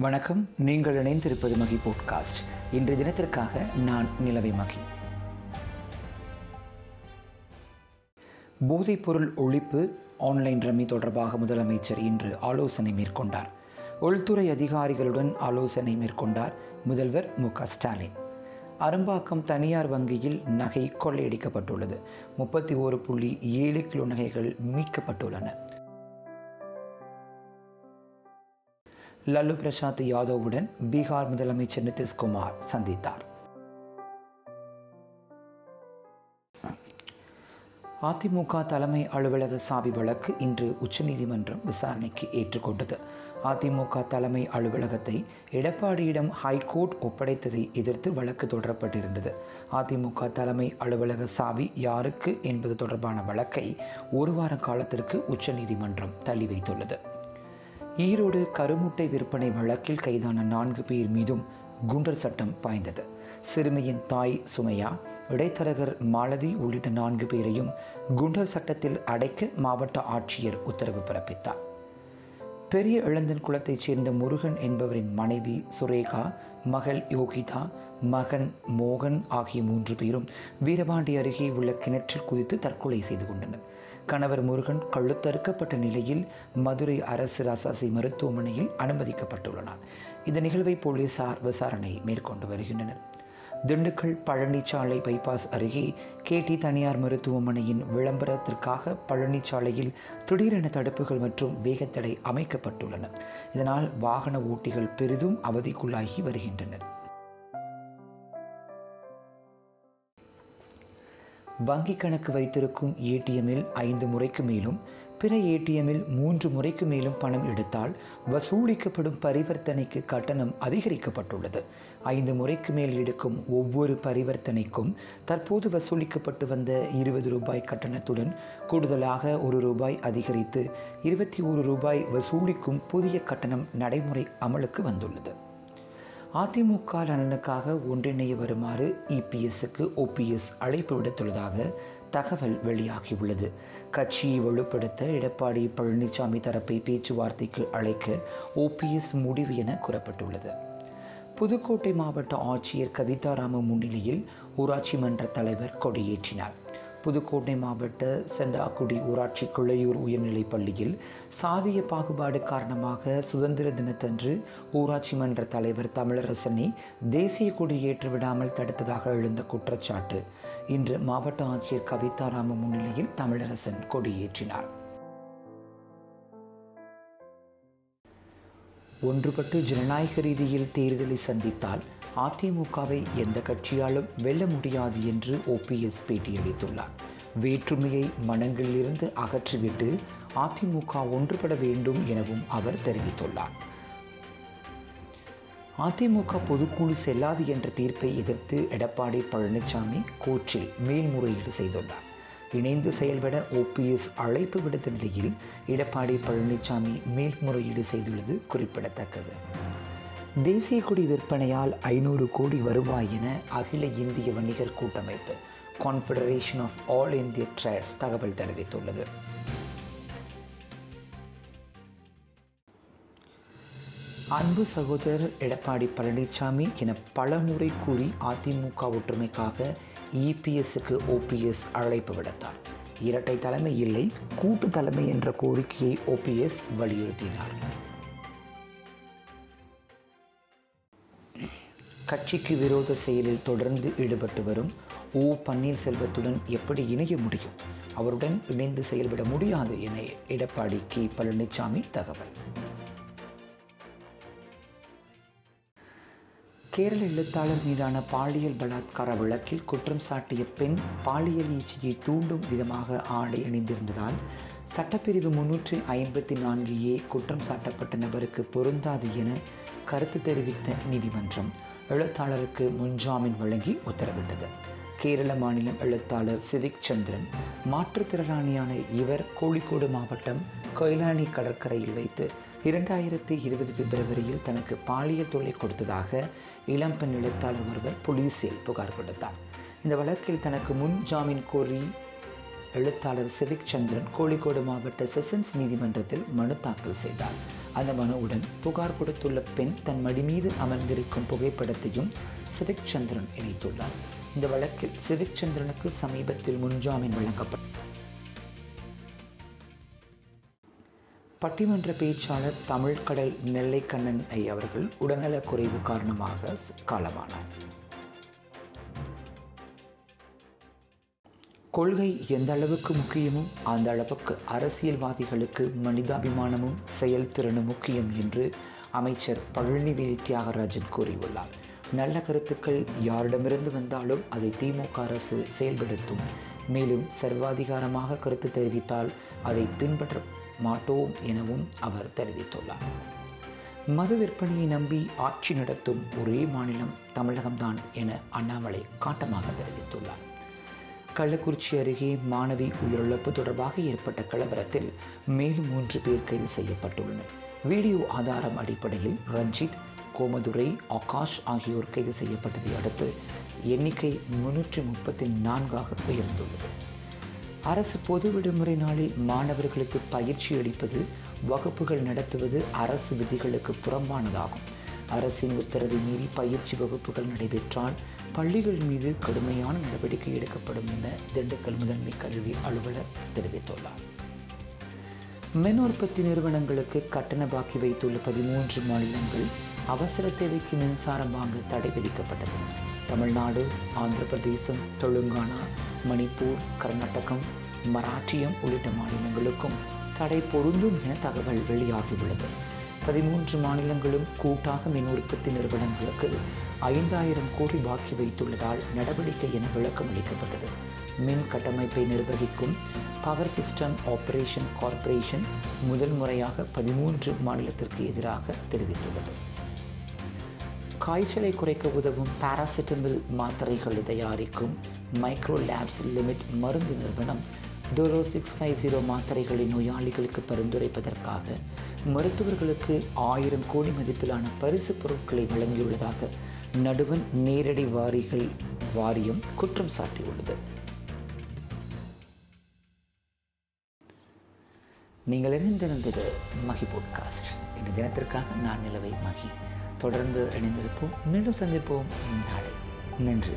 வணக்கம் நீங்கள் இணைந்திருப்பது மகி போட்காஸ்ட் இன்றைய தினத்திற்காக நான் நிலவை மகி. போதைப்பொருள் ஒழிப்பு ஆன்லைன் ரம்மி தொடர்பாக முதலமைச்சர் இன்று ஆலோசனை மேற்கொண்டார். உள்துறை அதிகாரிகளுடன் ஆலோசனை மேற்கொண்டார் முதல்வர் மு ஸ்டாலின். அரும்பாக்கம் தனியார் வங்கியில் நகை கொள்ளையடிக்கப்பட்டுள்ளது. முப்பத்தி ஓரு புள்ளி ஏழு கிலோ நகைகள் மீட்கப்பட்டுள்ளன. லல்லு பிரசாத் யாதவுடன் பீகார் முதலமைச்சர் நிதிஷ்குமார் சந்தித்தார். அதிமுக தலைமை அலுவலக சாவி வழக்கு இன்று உச்சநீதிமன்றம் விசாரணைக்கு ஏற்றுக்கொண்டது. அதிமுக தலைமை அலுவலகத்தை எடப்பாடியிடம் ஹைகோர்ட் ஒப்படைத்ததை எதிர்த்து வழக்கு தொடரப்பட்டிருந்தது. அதிமுக தலைமை அலுவலக சாவி யாருக்கு என்பது தொடர்பான வழக்கை ஒரு வார காலத்திற்கு உச்சநீதிமன்றம் தள்ளி வைத்துள்ளது. ஈரோடு கருமுட்டை விற்பனை வழக்கில் கைதான நான்கு பேர் மீதும் குண்டர் சட்டம் பாய்ந்தது. சிறுமியின் தாய் சுமையா இடைத்தரகர் மாலதி உள்ளிட்ட நான்கு பேரையும் குண்டர் சட்டத்தில் அடைக்க மாவட்ட ஆட்சியர் உத்தரவு பிறப்பித்தார். பெரிய இளந்தன் குளத்தைச் சேர்ந்த முருகன் என்பவரின் மனைவி சுரேகா மகள் யோகிதா மகன் மோகன் ஆகிய மூன்று பேரும் வீரபாண்டி அருகே உள்ள கிணற்றில் குதித்து தற்கொலை செய்து கொண்டனர். கணவர் முருகன் கழுத்தறுக்கப்பட்ட நிலையில் மதுரை அரசு ராசாசி மருத்துவமனையில் அனுமதிக்கப்பட்டுள்ளனர். இந்த நிகழ்வை போலீசார் விசாரணை மேற்கொண்டு வருகின்றனர். திண்டுக்கல் பழனிச்சாலை பைபாஸ் அருகே கேடி தனியார் மருத்துவமனையின் விளம்பரத்திற்காக பழனிச்சாலையில் திடீரென தடுப்புகள் மற்றும் வேகத்தடை அமைக்கப்பட்டுள்ளன. இதனால் வாகன ஓட்டிகள் பெரிதும் அவதிக்குள்ளாகி வருகின்றனர். வங்கி கணக்கு வைத்திருக்கும் ஏடிஎம்மில் ஐந்து முறைக்கு மேலும் பிற ஏடிஎம்மில் மூன்று முறைக்கு மேலும் பணம் எடுத்தால் வசூலிக்கப்படும் பரிவர்த்தனைக்கு கட்டணம் அதிகரிக்கப்பட்டுள்ளது. ஐந்து முறைக்கு மேல் எடுக்கும் ஒவ்வொரு பரிவர்த்தனைக்கும் தற்போது வசூலிக்கப்பட்டு வந்த இருபது ரூபாய் கட்டணத்துடன் கூடுதலாக ஒரு ரூபாய் அதிகரித்து இருபத்தி ஒரு ரூபாய் வசூலிக்கும் புதிய கட்டணம் நடைமுறை அமலுக்கு வந்துள்ளது. அதிமுக நலனுக்காக ஒன்றிணைய வருமாறு இபிஎஸ்க்கு ஓபிஎஸ் அழைப்பு விடுத்துள்ளதாக தகவல் வெளியாகியுள்ளது. கட்சியை வலுப்படுத்த எடப்பாடி பழனிசாமி தரப்பை பேச்சுவார்த்தைக்கு அழைக்க ஓபிஎஸ் முடிவு என கூறப்பட்டுள்ளது. புதுக்கோட்டை மாவட்ட ஆட்சியர் கவிதாராம முன்னிலையில் ஊராட்சி மன்ற தலைவர் கொடியேற்றினார். புதுக்கோட்டை மாவட்ட செந்தாக்குடி ஊராட்சி குழையூர் உயர்நிலைப் பள்ளியில் சாதிய பாகுபாடு காரணமாக சுதந்திர தினத்தன்று ஊராட்சி மன்ற தலைவர் தமிழரசனை தேசிய கொடி ஏற்றுவிடாமல் தடுத்ததாக எழுந்த குற்றச்சாட்டு. இன்று மாவட்ட ஆட்சியர் கவிதா ராம முன்னிலையில் தமிழரசன் கொடியேற்றினார். ஒன்றுபட்டு ஜனநாயக ரீதியில் தேர்தலை சந்தித்தால் அதிமுகவை எந்த கட்சியாலும் வெல்ல முடியாது என்று ஓபிஎஸ் பேட்டியளித்துள்ளார். வேற்றுமையை மனங்களிலிருந்து அகற்றிவிட்டு அதிமுக ஒன்றுபட வேண்டும் எனவும் அவர் தெரிவித்துள்ளார். அதிமுக பொதுக்குழு செல்லாது என்ற தீர்ப்பை எதிர்த்து எடப்பாடி பழனிசாமி கோர்ட்டில் மேல்முறையீடு செய்துள்ளார். இணைந்து செயல்பட ஓபிஎஸ் அழைப்பு விடுத்த நிலையில் எடப்பாடி பழனிசாமி மேல்முறையீடு செய்துள்ளது குறிப்பிடத்தக்கது. தேசிய கொடி விற்பனையால் ஐநூறு கோடி வருவாய் என அகில இந்திய வணிகர் கூட்டமைப்பு Confederation of All India traders தகவல் தெரிவித்துள்ளது. அன்பு சகோதரர் எடப்பாடி பழனிசாமி என பலமுறை கூறி அதிமுக ஒற்றுமைக்காக இபிஎஸ்க்கு ஓபிஎஸ் அழைப்பு விடுத்தார். இரட்டை தலைமை இல்லை கூட்டு தலைமை என்ற கோரிக்கையை ஓபிஎஸ் வலியுறுத்தினார். கட்சிக்கு விரோத செயலில் தொடர்ந்து ஈடுபட்டு வரும் ஓ பன்னீர்செல்வத்துடன் எப்படி இணைய முடியும்? அவருடன் இணைந்து செயல்பட முடியாது என எடப்பாடி கே பழனிசாமி தகவல். கேரள எழுத்தாளர் மீதான பாலியல் பலாத்கார வழக்கில் குற்றம் சாட்டிய பெண் பாலியல் ஈச்சையை தூண்டும் விதமாக ஆடை அணிந்திருந்ததால் சட்டப்பிரிவு முன்னூற்றி ஐம்பத்தி நான்கு ஏ குற்றம் சாட்டப்பட்ட நபருக்கு பொருந்தாது என கருத்து தெரிவித்த நீதிமன்றம் எழுத்தாளருக்கு முன்ஜாமீன் வழங்கி உத்தரவிட்டது. கேரள மாநிலம் எழுத்தாளர் சிவிக் சந்திரன் மாற்றுத்திறனாளியான இவர் கோழிக்கோடு மாவட்டம் கொயிலானி கடற்கரையில் வைத்து இரண்டாயிரத்தி இருபது பிப்ரவரியில் தனக்கு பாலியல் தொல்லை கொடுத்ததாக இளம்பெண் எழுத்தாளர் ஒருவர் போலீஸில் புகார் கொடுத்தார். இந்த வழக்கில் தனக்கு முன் ஜாமீன் கோரி எழுத்தாளர் சிவிக் சந்திரன் கோழிக்கோடு மாவட்ட செஷன்ஸ் நீதிமன்றத்தில் மனு தாக்கல் செய்தார். அந்த மனுவுடன் புகார் கொடுத்துள்ள பெண் தன் மடி மீது அமர்ந்திருக்கும் புகைப்படத்தையும் சிவிக் சந்திரன் இணைத்துள்ளார். இந்த வழக்கில் சிவிக் சந்திரனுக்கு சமீபத்தில் முன்ஜாமீன் வழங்கப்பட்ட பட்டிமன்ற பேச்சாளர் தமிழ்கடல் நெல்லைக்கண்ணன் ஐ அவர்கள் உடல்நலக் குறைவு காரணமாக காலமானார். கொள்கை எந்த அளவுக்கு முக்கியமோ அந்த அளவுக்கு அரசியல்வாதிகளுக்கு மனிதாபிமானமும் செயல்திறனும் முக்கியம் என்று அமைச்சர் பழனிவேல் தியாகராஜன் கூறியுள்ளார். நல்ல கருத்துக்கள் யாரிடமிருந்து வந்தாலும் அதை திமுக அரசு செயல்படுத்தும். மேலும் சர்வாதிகாரமாக கருத்து தெரிவித்தால் அதை பின்பற்ற மாட்டோம் எனவும் அவர் தெரிவித்துள்ளார். மது விற்பனையை நம்பி ஆட்சி நடத்தும் ஒரே மாநிலம் தமிழகம்தான் என அண்ணாமலை காட்டமாக தெரிவித்துள்ளார். கள்ளக்குறிச்சி அருகே மாணவி உயிரிழப்பு தொடர்பாக ஏற்பட்ட கலவரத்தில் மேலும் மூன்று பேர் கைது செய்யப்பட்டுள்ளனர். வீடியோ ஆதாரம் அடிப்படையில் ரஞ்சித் கோமதுரை ஆகாஷ் ஆகியோர் கைது செய்யப்பட்டதை அடுத்து எண்ணிக்கை முன்னூற்றி முப்பத்தி நான்காக உயர்ந்துள்ளது. அரசு பொது விடுமுறை நாளில் மாணவர்களுக்கு பயிற்சி அளிப்பது வகுப்புகள் நடத்துவது அரசு விதிகளுக்கு புறம்பானதாகும். அரசின் உத்தரவை மீறி பயிற்சி வகுப்புகள் நடைபெற்றால் பள்ளிகள் மீது கடுமையான நடவடிக்கை எடுக்கப்படும் என திண்டுக்கல் முதன்மை கல்வி அலுவலர் தெரிவித்துள்ளார். மின் உற்பத்தி நிறுவனங்களுக்கு கட்டண பாக்கி வைத்துள்ள பதிமூன்று மாநிலங்கள் அவசர தேவைக்கு மின்சாரம் வாங்க தடை விதிக்கப்பட்டது. தமிழ்நாடு ஆந்திர பிரதேசம் தெலுங்கானா மணிப்பூர் கர்நாடகம் மராட்டியம் உள்ளிட்ட மாநிலங்களுக்கும் தடை பொருந்தும் என தகவல் வெளியாகியுள்ளது. பதிமூன்று மாநிலங்களும் கூட்டாக மின் உற்பத்தி நிறுவனங்களுக்கு ஐந்தாயிரம் கோடி பாக்கி வைத்துள்ளதால் நடவடிக்கை என விளக்கம் அளிக்கப்பட்டது மின் கட்டமைப்பை நிர்வகிக்கும் பவர் சிஸ்டம் ஆபரேஷன் கார்ப்பரேஷன் முதல் முறையாக பதிமூன்று மாநிலத்திற்கு எதிராக தெரிவித்துள்ளது. காய்ச்சலை குறைக்க உதவும் பாராசிட்டமல் மாத்திரைகளை தயாரிக்கும் மைக்ரோ லேப்ஸ் லிமிட் மருந்து நிறுவனம் டோலோ சிக்ஸ் ஃபைவ் ஜீரோ மாத்திரைகளை நோயாளிகளுக்கு பரிந்துரைப்பதற்காக மருத்துவர்களுக்கு ஆயிரம் கோடி மதிப்பிலான பரிசு பொருட்களை வழங்கியுள்ளதாக நடுவன் நேரடி வாரிகள் வாரியம் குற்றம் சாட்டியுள்ளது. நீங்கள் இணைந்திருந்தது மகி போட்காஸ்ட் இந்த தினத்திற்காக நான் நிலவை மகி. தொடர்ந்து இணைந்திருப்போம். மீண்டும் சந்திப்போம். நாளை நன்றி.